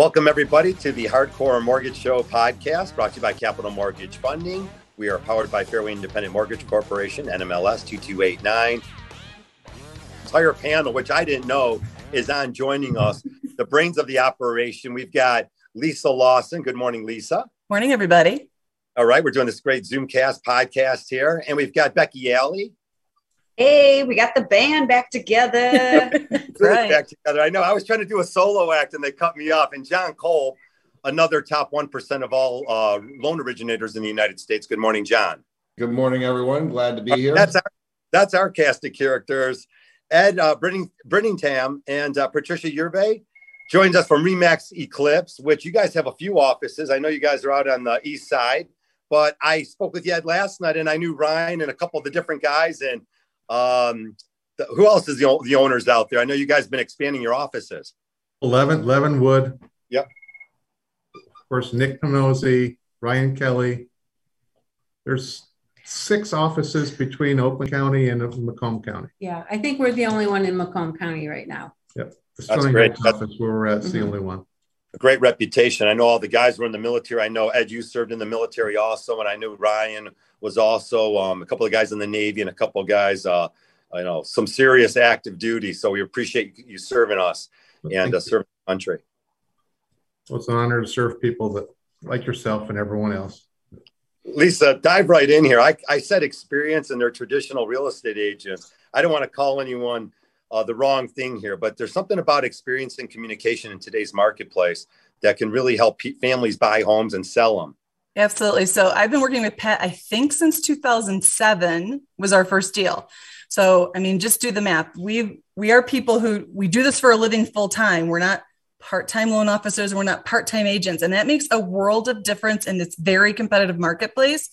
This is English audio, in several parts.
Welcome, everybody, to the Hardcore Mortgage Show podcast brought to you by Capital Mortgage Funding. We are powered by Fairway Independent Mortgage Corporation, NMLS 2289. Entire panel, which I didn't know, is on joining us. The brains of the operation. We've got Lisa Lawson. Good morning, Lisa. Morning, everybody. All right, we're doing this great Zoomcast podcast here, and we've got Becky Alley. Hey, we got the band back together. right. Back together. I know. I was trying to do a solo act, and they cut me off. And John Cole, another top one percent of all uh, loan originators in the United States. Good morning, John. Good morning, everyone. Glad to be here. That's our that's our cast of characters. Ed uh, Britting, Brittingham and uh, Patricia Yerbe joins us from Remax Eclipse, which you guys have a few offices. I know you guys are out on the east side. But I spoke with Ed last night, and I knew Ryan and a couple of the different guys. And um, the, who else is the, the owners out there? I know you guys have been expanding your offices. 11, Levin Wood. Yep. Of course, Nick Panozzi, Ryan Kelly. There's six offices between Oakland County and Macomb County. Yeah, I think we're the only one in Macomb County right now. Yep. The That's great. office where we're at, mm-hmm. the only one a great reputation. I know all the guys were in the military. I know Ed, you served in the military also, and I knew Ryan was also um, a couple of guys in the Navy and a couple of guys, uh, you know, some serious active duty. So we appreciate you serving us and uh, serving the country. Well, it's an honor to serve people that like yourself and everyone else. Lisa, dive right in here. I, I said experience and they're traditional real estate agents. I don't want to call anyone uh, the wrong thing here, but there's something about experience and communication in today's marketplace that can really help families buy homes and sell them. Absolutely. So I've been working with Pet, I think since 2007 was our first deal. So, I mean, just do the math. We we are people who we do this for a living full time. We're not part-time loan officers, we're not part-time agents, and that makes a world of difference in this very competitive marketplace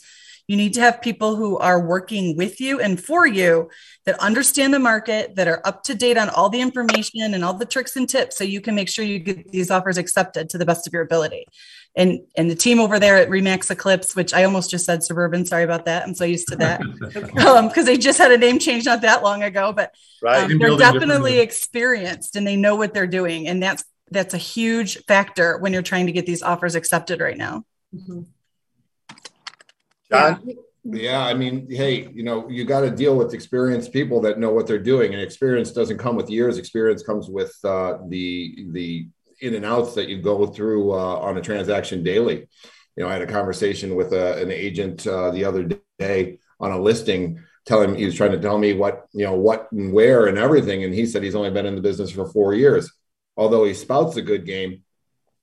you need to have people who are working with you and for you that understand the market, that are up to date on all the information and all the tricks and tips so you can make sure you get these offers accepted to the best of your ability. And and the team over there at Remax Eclipse, which I almost just said Suburban, sorry about that. I'm so used to that. because um, they just had a name change not that long ago, but right. um, they're definitely experienced and they know what they're doing. And that's that's a huge factor when you're trying to get these offers accepted right now. Mm-hmm. John? Yeah, I mean, hey, you know, you got to deal with experienced people that know what they're doing, and experience doesn't come with years. Experience comes with uh, the the in and outs that you go through uh, on a transaction daily. You know, I had a conversation with a, uh, an agent uh, the other day on a listing, telling he was trying to tell me what you know what and where and everything, and he said he's only been in the business for four years. Although he spouts a good game,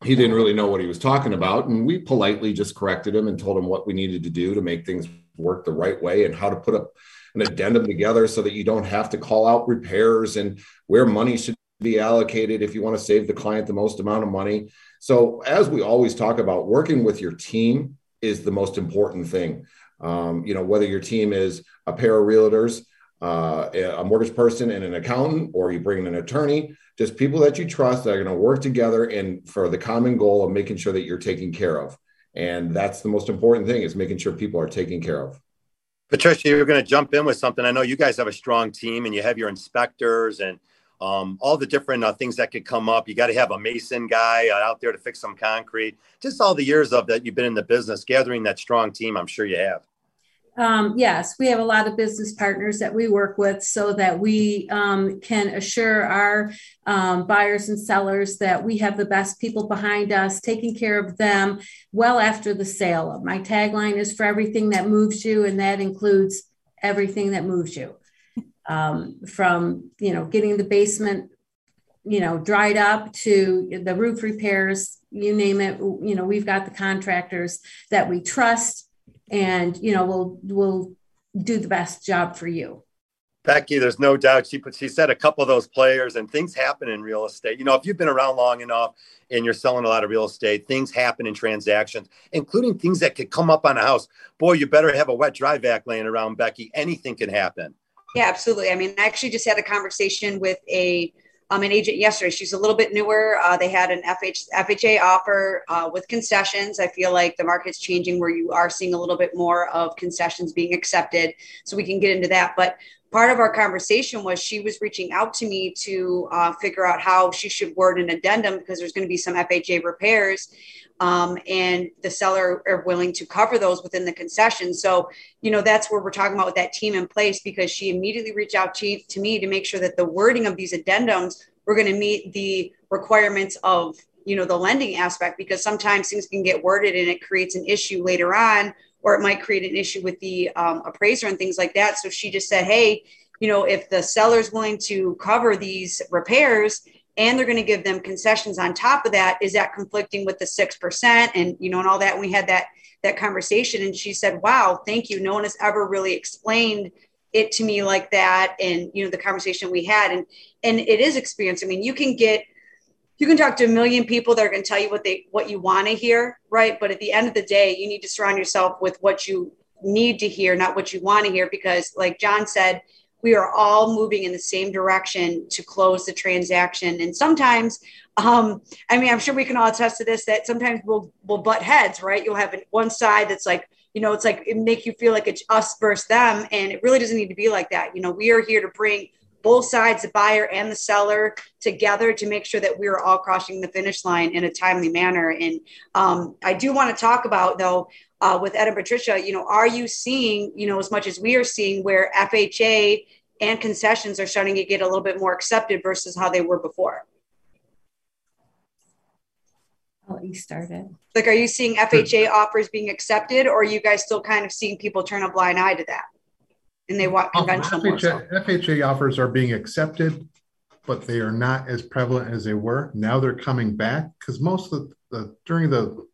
he didn't really know what he was talking about. And we politely just corrected him and told him what we needed to do to make things work the right way and how to put up an addendum together so that you don't have to call out repairs and where money should be allocated if you want to save the client the most amount of money. So, as we always talk about, working with your team is the most important thing. Um, you know, whether your team is a pair of realtors, uh, a mortgage person, and an accountant, or you bring in an attorney, just people that you trust that are going to work together and for the common goal of making sure that you're taken care of. And that's the most important thing is making sure people are taken care of. Patricia you're going to jump in with something. I know you guys have a strong team and you have your inspectors and um, all the different uh, things that could come up. You got to have a mason guy uh, out there to fix some concrete. Just all the years of that you've been in the business gathering that strong team i'm sure you have um, yes, we have a lot of business partners that we work with so that we um, can assure our um, buyers and sellers that we have the best people behind us, taking care of them well after the sale. My tagline is for everything that moves you, and that includes everything that moves you. Um, from you know getting the basement you know dried up to the roof repairs you name it you know we've got the contractors that we trust and you know we'll we'll do the best job for you Becky, there's no doubt she put, she said a couple of those players and things happen in real estate. You know, if you've been around long enough and you're selling a lot of real estate, things happen in transactions, including things that could come up on a house. Boy, you better have a wet dry vac laying around, Becky. Anything can happen. Yeah, absolutely. I mean, I actually just had a conversation with a um, an agent yesterday. She's a little bit newer. Uh, they had an FH, FHA offer uh, with concessions. I feel like the market's changing where you are seeing a little bit more of concessions being accepted. So we can get into that. But part of our conversation was she was reaching out to me to uh, figure out how she should word an addendum because there's going to be some FHA repairs. Um, and the seller are willing to cover those within the concession. So, you know, that's where we're talking about with that team in place because she immediately reached out to, to me to make sure that the wording of these addendums were going to meet the requirements of, you know, the lending aspect because sometimes things can get worded and it creates an issue later on or it might create an issue with the um, appraiser and things like that. So she just said, hey, you know, if the seller's willing to cover these repairs and they're going to give them concessions on top of that, is that conflicting with the six percent and you know and all that? And we had that that conversation, and she said, "Wow, thank you. No one has ever really explained." it to me like that and you know the conversation we had and and it is experience i mean you can get you can talk to a million people that are going to tell you what they what you want to hear right but at the end of the day you need to surround yourself with what you need to hear not what you want to hear because like john said we are all moving in the same direction to close the transaction. And sometimes um, i mean i'm sure we can all attest to this that sometimes we'll we'll butt heads right? You'll have one side that's like you know it's like it make you feel like it's us versus them. And it really doesn't need to be like that. You know we are here to bring both sides, the buyer and the seller, together to make sure that we're all crossing the finish line in a timely manner. And um, I do want to talk about, though, uh, with Ed and Patricia, you know, are you seeing, you know, as much as we are seeing where FHA and concessions are starting to get a little bit more accepted versus how they were before? I'll let you start it. Like, are you seeing FHA offers being accepted, or are you guys still kind of seeing people turn a blind eye to that? And they want oh, conventional FHA. FHA offers are being accepted, but they are not as prevalent as they were. Now they're coming back because most of the during the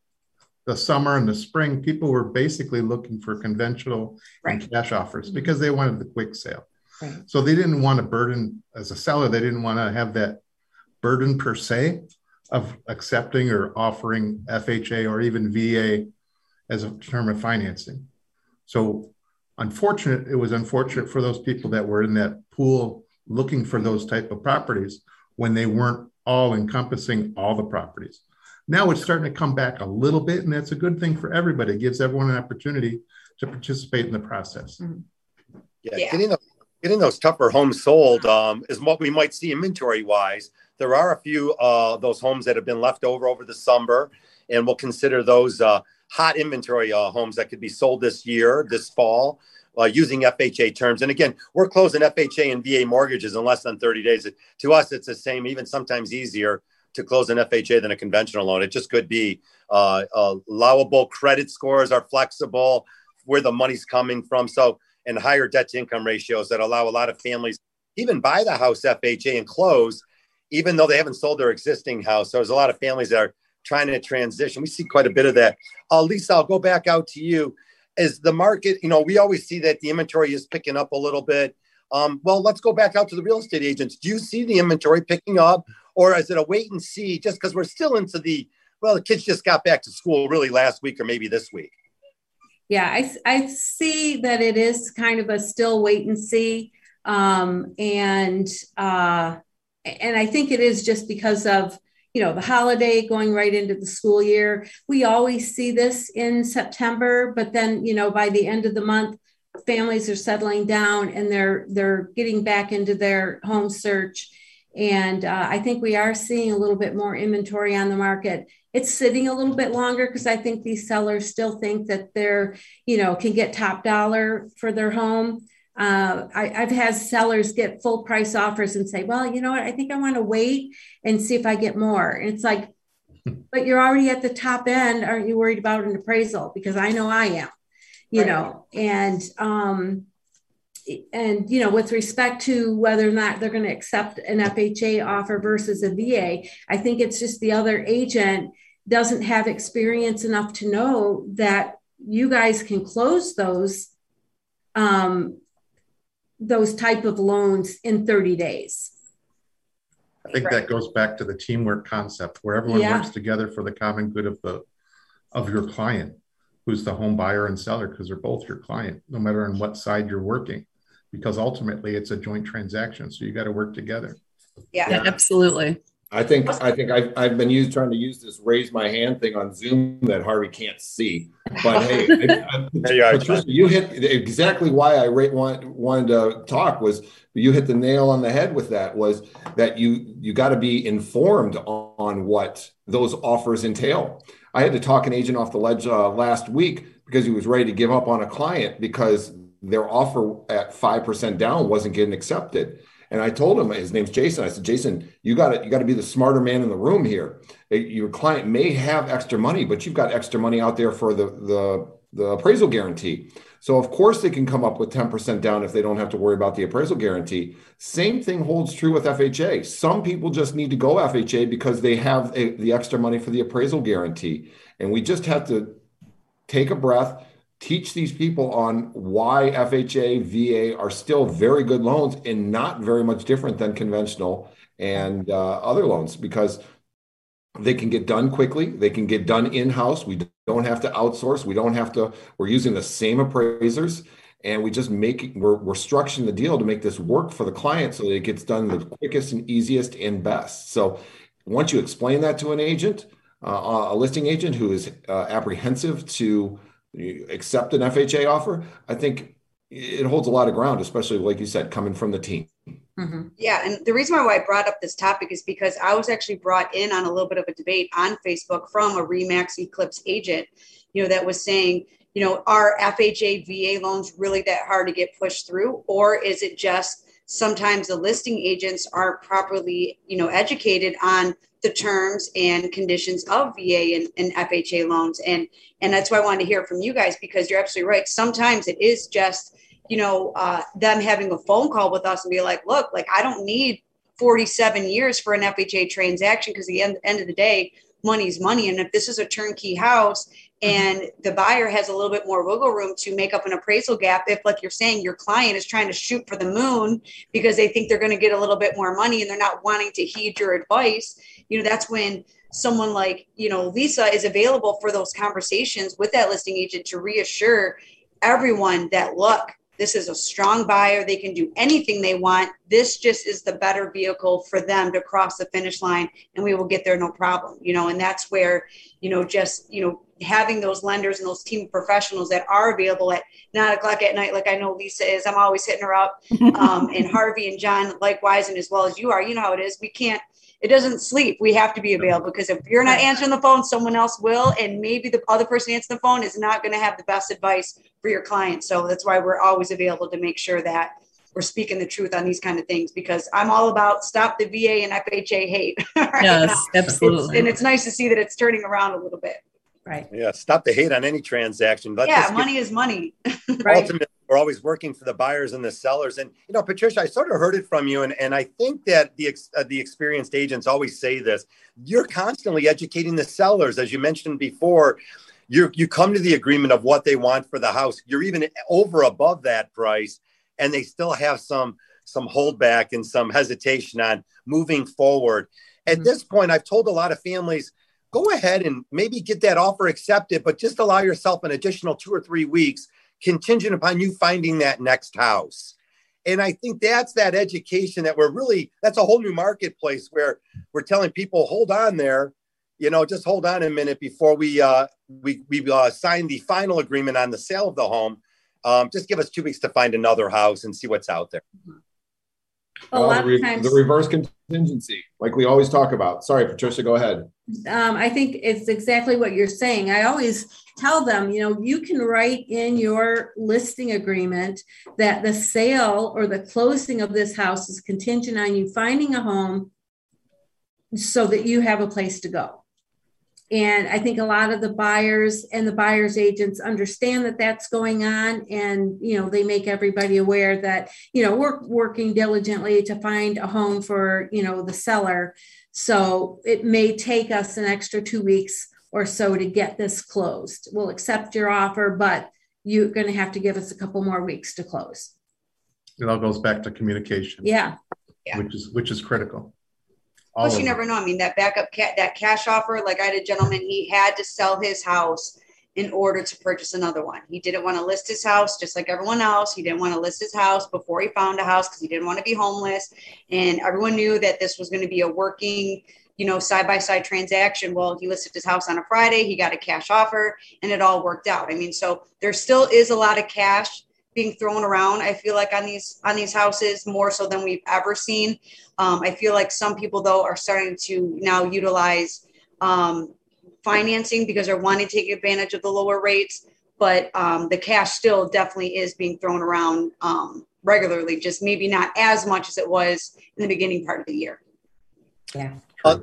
the summer and the spring, people were basically looking for conventional right. and cash offers because they wanted the quick sale. Right. So they didn't want to burden as a seller. They didn't want to have that burden per se of accepting or offering FHA or even VA as a term of financing. So unfortunate it was unfortunate for those people that were in that pool looking for those type of properties when they weren't all encompassing all the properties. Now it's starting to come back a little bit and that's a good thing for everybody. It gives everyone an opportunity to participate in the process. Mm-hmm. yeah, yeah, getting, the, getting those tougher homes sold um, is what we might see inventory wise there are a few uh, those homes that have been left over over the summer and we'll consider those uh, hot inventory uh, homes that could be sold this year, this fall, uh, using FHA terms. And again, we're closing FHA and VA mortgages in less than 30 days. To us, it's the same, even sometimes easier to close an FHA than a conventional loan. It just could be uh, allowable credit scores are flexible, where the money's coming from. So, and higher debt to income ratios that allow a lot of families even buy the house FHA and close, even though they haven't sold their existing house. So there's a lot of families that are trying to transition. We see quite a bit of that. Uh, Lisa, I'll go back out to you. As the market, you know, we always see that the inventory is picking up a little bit. Um, well, let's go back out to the real estate agents. Do you see the inventory picking up, or is it a wait and see? Just because we're still into the well, the kids just got back to school really last week or maybe this week. Yeah, I, I see that it is kind of a still wait and see, um, and uh, and I think it is just because of you know the holiday going right into the school year. We always see this in september but then you know by the end of the month families are settling down and they're they're getting back into their home search. And uh, i think we are seeing a little bit more inventory on the market. It's sitting a little bit longer because i think these sellers still think that they're you know can get top dollar for their home uh, I, have had sellers get full price offers and say, well, you know what, I think I want to wait and see if I get more. And it's like, but you're already at the top end. Aren't you worried about an appraisal? Because I know I am, you right. know, and, um, and you know with respect to whether or not they're going to accept an fha offer versus a va i think it's just the other agent doesn't have experience enough to know that you guys can close those um, those type of loans in 30 days. I think right. that goes back to the teamwork concept where everyone yeah. works together for the common good of the of your client, who's the home buyer and seller, because they're both your client, no matter on what side you're working, because ultimately it's a joint transaction. So you got to work together. Yeah. yeah, absolutely. I think I think I've, I've been used trying to use this raise my hand thing on Zoom that Harvey can't see. But hey, I, I, Patricia, you hit exactly why I want, wanted to talk was you hit the nail on the head with that was that you you got to be informed on what those offers entail. I had to talk an agent off the ledge uh, last week because he was ready to give up on a client because their offer at five percent down wasn't getting accepted. And I told him his name's Jason. I said, Jason, you got to you got to be the smarter man in the room here. Uh, your client may have extra money, but you've got extra money out there for the the the appraisal guarantee. So of course they can come up with 10% down if they don't have to worry about the appraisal guarantee. Same thing holds true with FHA. Some people just need to go FHA because they have a, the extra money for the appraisal guarantee. And we just have to take a breath, teach these people on why FHA, VA are still very good loans and not very much different than conventional and uh, other loans because they can get done quickly. They can get done in house. We don't have to outsource. We don't have to, we're using the same appraisers and we just make we're, we're structuring the deal to make this work for the client so that it gets done the quickest and easiest and best. So once you explain that to an agent, uh, a listing agent who is uh, apprehensive to accept an FHA offer, I think it holds a lot of ground, especially like you said, coming from the team. Mm-hmm. Yeah, and the reason why I brought up this topic is because I was actually brought in on a little bit of a debate on Facebook from a Remax Eclipse agent, you know, that was saying, you know, are FHA VA loans really that hard to get pushed through, or is it just sometimes the listing agents aren't properly, you know, educated on the terms and conditions of VA and, and FHA loans. And and that's why I wanted to hear from you guys because you're absolutely right. Sometimes it is just, you know, uh, them having a phone call with us and be like, look, like I don't need 47 years for an FHA transaction because the end, end of the day, money is money. And if this is a turnkey house Mm-hmm. and the buyer has a little bit more wiggle room to make up an appraisal gap if like you're saying your client is trying to shoot for the moon because they think they're going to get a little bit more money and they're not wanting to heed your advice. You know that's when someone like you know lisa is available for those conversations with that listing agent to reassure everyone that look this is a strong buyer they can do anything they want this just is the better vehicle for them to cross the finish line and we will get there no problem you know and that's where you know just you know having those lenders and those team professionals that are available at nine o'clock at night, like I know Lisa is. I'm always hitting her up, um, and Harvey and John likewise, and as well as you are. You know how it is. We can't. It doesn't sleep. We have to be available because if you're not answering the phone, someone else will, and maybe the other person answering the phone is not going to have the best advice for your client. So that's why we're always available to make sure that we're speaking the truth on these kind of things because I'm all about stop the VA and FHA hate. right yes, now. absolutely. It's, and it's nice to see that it's turning around a little bit. Right. Yeah. Stop the hate on any transaction. Let yeah. Money get, is money. right. Ultimately, we're always working for the buyers and the sellers. And, you know, Patricia, I sort of heard it from you. And, and I think that the, uh, the experienced agents always say this you're constantly educating the sellers. As you mentioned before, you you come to the agreement of what they want for the house. You're even over above that price, and they still have some some holdback and some hesitation on moving forward. At mm-hmm. this point, I've told a lot of families, go ahead and maybe get that offer accepted, but just allow yourself an additional two or three weeks contingent upon you finding that next house. And I think that's that education that we're really, that's a whole new marketplace where we're telling people, hold on there, you know, just hold on a minute before we, uh, we, we uh, sign the final agreement on the sale of the home. Um, just give us two weeks to find another house and see what's out there. A lot the, of times the reverse contingency like we always talk about sorry patricia go ahead um, i think it's exactly what you're saying i always tell them you know you can write in your listing agreement that the sale or the closing of this house is contingent on you finding a home so that you have a place to go and I think a lot of the buyers and the buyers agents understand that that's going on. And, you know, they make everybody aware that, you know, we're working diligently to find a home for, you know, the seller. So it may take us an extra two weeks or so to get this closed. We'll accept your offer, but you're going to have to give us a couple more weeks to close. It all goes back to communication. Yeah. Which is which is critical. Plus, you never know. I mean, that backup cat, that cash offer. Like I had a gentleman, he had to sell his house in order to purchase another one. He didn't want to list his house just like everyone else. He didn't want to list his house before he found a house because he didn't want to be homeless. And everyone knew that this was going to be a working, you know, side by side transaction. Well, he listed his house on a Friday, he got a cash offer, and it all worked out. I mean, so there still is a lot of cash being thrown around i feel like on these on these houses more so than we've ever seen um, i feel like some people though are starting to now utilize um, financing because they're wanting to take advantage of the lower rates but um, the cash still definitely is being thrown around um, regularly just maybe not as much as it was in the beginning part of the year yeah uh,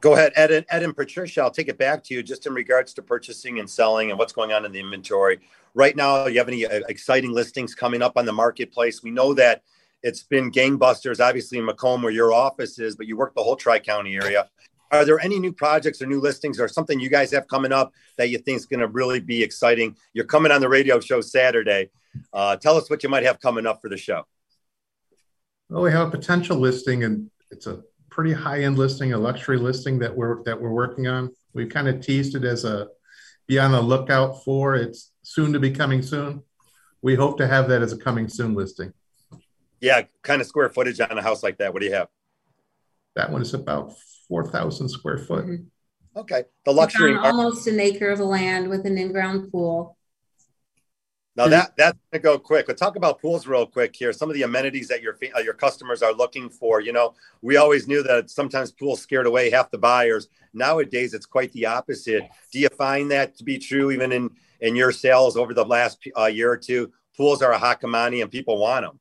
go ahead. Ed and, ed and patricia i'll take it back to you just in regards to purchasing and selling and what's going on in the inventory. Right now Do you have any uh, exciting listings coming up on the marketplace? We know that it's been gangbusters obviously in macomb where your office is but you work the whole tri-county area. Are there any new projects or new listings or something you guys have coming up that you think is going to really be exciting? You're coming on the radio show saturday. Uh, tell us what you might have coming up for the show. Well we have a potential listing and it's a pretty high-end listing a luxury listing that we're that we're working on We've kind of teased it as a be on the lookout for it's soon to be coming soon. We hope to have that as a coming soon listing. Yeah, kind of square footage on a house like that. What do you have? That one is about 4,000 square foot. Mm-hmm. Okay. The luxury. almost an acre of land with an in ground pool. Now that that's gonna go quick. Let's talk about pools real quick here. Some of the amenities that your uh, your customers are looking for. You know, we always knew that sometimes pools scared away half the buyers. Nowadays, it's quite the opposite. Do you find that to be true even in in your sales over the last uh, year or two? Pools are a hot commodity and people want them.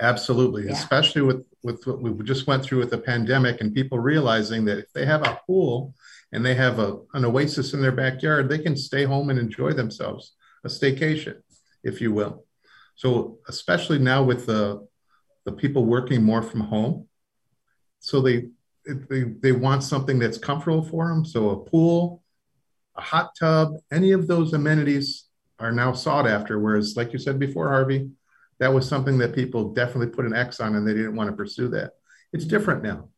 Absolutely, yeah. especially with with what we just went through with the pandemic and people realizing that if they have a pool and they have a, an oasis in their backyard, they can stay home and enjoy themselves, a staycation if you will. So especially now with the the people working more from home, so they they they want something that's comfortable for them. So a pool, a hot tub, any of those amenities are now sought after. Whereas, like you said before, Harvey, that was something that people definitely put an X on, and they didn't want to pursue that. It's different now.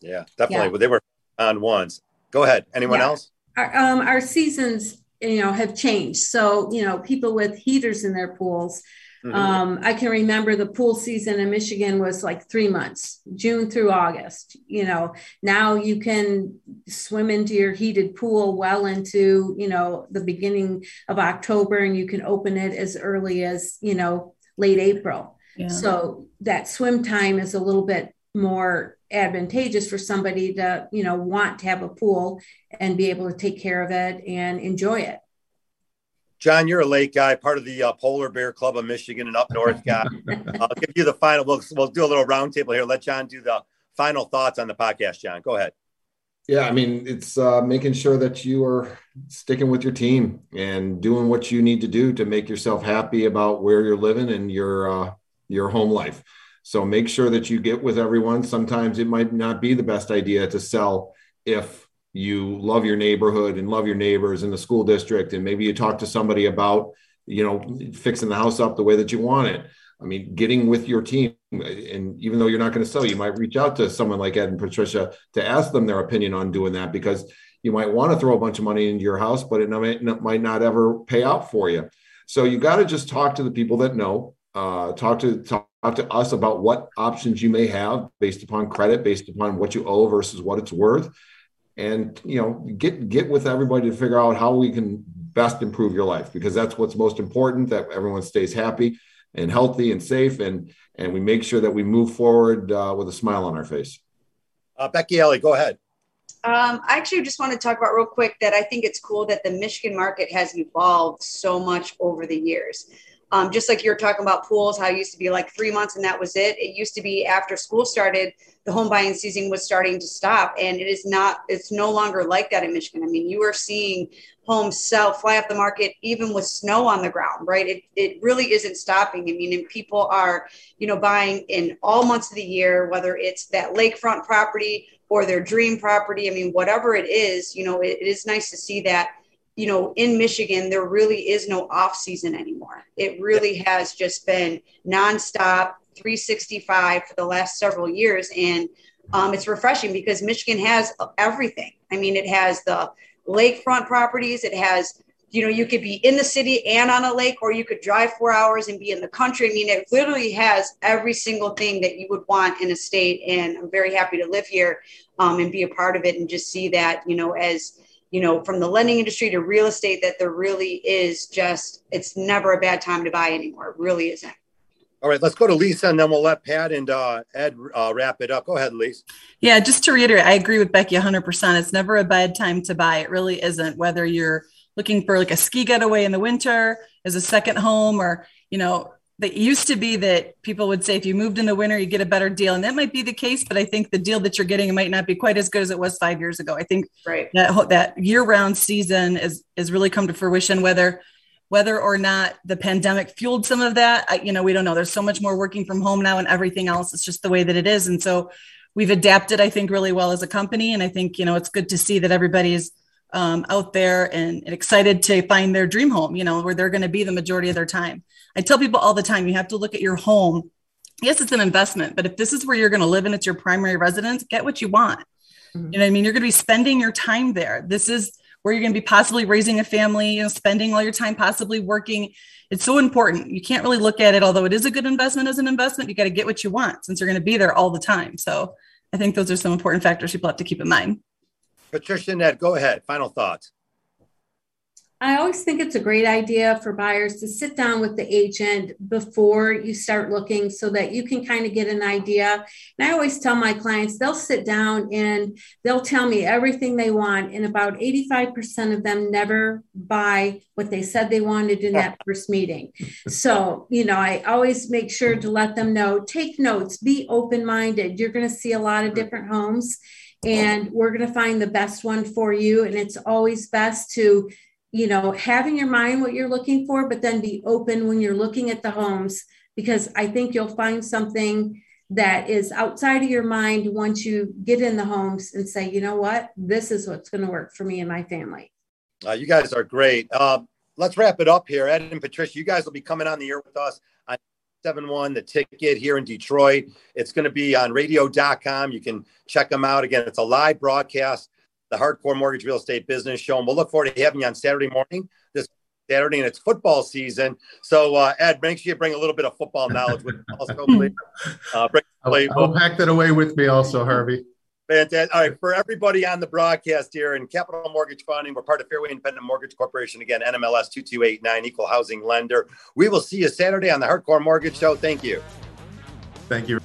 Yeah, definitely. Yeah. Well, they were on ones. Go ahead. Anyone yeah. else? Our, um, our seasons you know have changed so you know people with heaters in their pools mm-hmm. um, i can remember the pool season in michigan was like three months june through august you know now you can swim into your heated pool well into you know the beginning of october and you can open it as early as you know late april yeah. so that swim time is a little bit more advantageous for somebody to you know want to have a pool and be able to take care of it and enjoy it. John you're a lake guy part of the uh, polar bear club of michigan and up north guy. I'll give you the final we'll, we'll do a little roundtable here. Let john do the final thoughts on the podcast john. Go ahead. Yeah i mean it's uh, making sure that you are sticking with your team and doing what you need to do to make yourself happy about where you're living and your uh, your home life so make sure that you get with everyone. Sometimes it might not be the best idea to sell if you love your neighborhood and love your neighbors in the school district. And maybe you talk to somebody about, you know, fixing the house up the way that you want it. I mean, getting with your team, and even though you're not going to sell, you might reach out to someone like Ed and Patricia to ask them their opinion on doing that because you might want to throw a bunch of money into your house, but it might, not ever pay out for you. So you got to just talk to the people that know. Uh, talk to talk talk to us about what options you may have based upon credit, based upon what you owe versus what it's worth. And you know, get get with everybody to figure out how we can best improve your life because that's what's most important that everyone stays happy and healthy and safe and and we make sure that we move forward uh, with a smile on our face. Uh, Becky Ellie, go ahead. Um, I actually just want to talk about real quick that I think it's cool that the Michigan market has evolved so much over the years. Um, just like you're talking about pools, how it used to be like three months and that was it. It used to be after school started, the home buying season was starting to stop. And it is not, it's no longer like that in Michigan. I mean, you are seeing homes sell, fly off the market, even with snow on the ground, right? It, it really isn't stopping. I mean, and people are, you know, buying in all months of the year, whether it's that lakefront property or their dream property. I mean, whatever it is, you know, it, it is nice to see that you know, in Michigan, there really is no off season anymore. It really has just been nonstop 365 for the last several years. And um, it's refreshing because Michigan has everything. I mean, it has the lakefront properties. It has, you know, you could be in the city and on a lake, or you could drive four hours and be in the country. I mean, it literally has every single thing that you would want in a state. And I'm very happy to live here um, and be a part of it and just see that, you know, as you know, from the lending industry to real estate, that there really is just, it's never a bad time to buy anymore. It really isn't. All right, let's go to Lisa and then we'll let Pat and uh, Ed uh, wrap it up. Go ahead, Lisa. Yeah, just to reiterate, I agree with Becky 100%. It's never a bad time to buy. It really isn't, whether you're looking for like a ski getaway in the winter as a second home or, you know, it used to be that people would say if you moved in the winter, you get a better deal. And that might be the case, but I think the deal that you're getting might not be quite as good as it was five years ago. I think right. that, that year round season is, is really come to fruition, whether whether or not the pandemic fueled some of that I, you know we don't know there's so much more working from home now and everything else it's just the way that it is and so we've adapted i think really well as a company and i think you know it's good to see that everybody's um, out there and, and, excited to find their dream home you know where they're going to be the majority of their time i tell people all the time you have to look at your home yes it's an investment but if this is where you're going to live and it's your primary residence get what you want mm-hmm. you know i mean you're going to be spending your time there this is where you're going to be possibly raising a family, you know, spending all your time possibly working. It's so important. You can't really look at it, although it is a good investment as an investment, you got to get what you want since you're going to be there all the time. So I think those are some important factors people have to keep in mind. Patricia Ned, go ahead. Final thoughts. I always think it's a great idea for buyers to sit down with the agent before you start looking so that you can kind of get an idea. And I always tell my clients they'll sit down and they'll tell me everything they want. And about 85% of them never buy what they said they wanted in that first meeting. So, you know, I always make sure to let them know take notes, be open minded. You're going to see a lot of mm-hmm. different homes and we're going to find the best one for you. And it's always best to you know, have in your mind what you're looking for, but then be open when you're looking at the homes, because I think you'll find something that is outside of your mind once you get in the homes and say, you know what, this is what's going to work for me and my family. Uh, you guys are great. Uh, let's wrap it up here. Ed and Patricia, you guys will be coming on the air with us on 7 1, the ticket here in Detroit. It's going to be on radio.com. You can check them out. Again, it's a live broadcast the Hardcore Mortgage Real Estate Business Show. And we'll look forward to having you on Saturday morning this Saturday, and it's football season. So, uh, Ed, make sure you bring a little bit of football knowledge with also. uh, bring I'll, I'll pack that away with me also, Harvey. Fantastic. All right, for everybody on the broadcast here in Capital Mortgage Funding, we're part of Fairway Independent Mortgage Corporation. Again, NMLS 2289, equal housing lender. We will see you Saturday on the Hardcore Mortgage Show. Thank you. Thank you.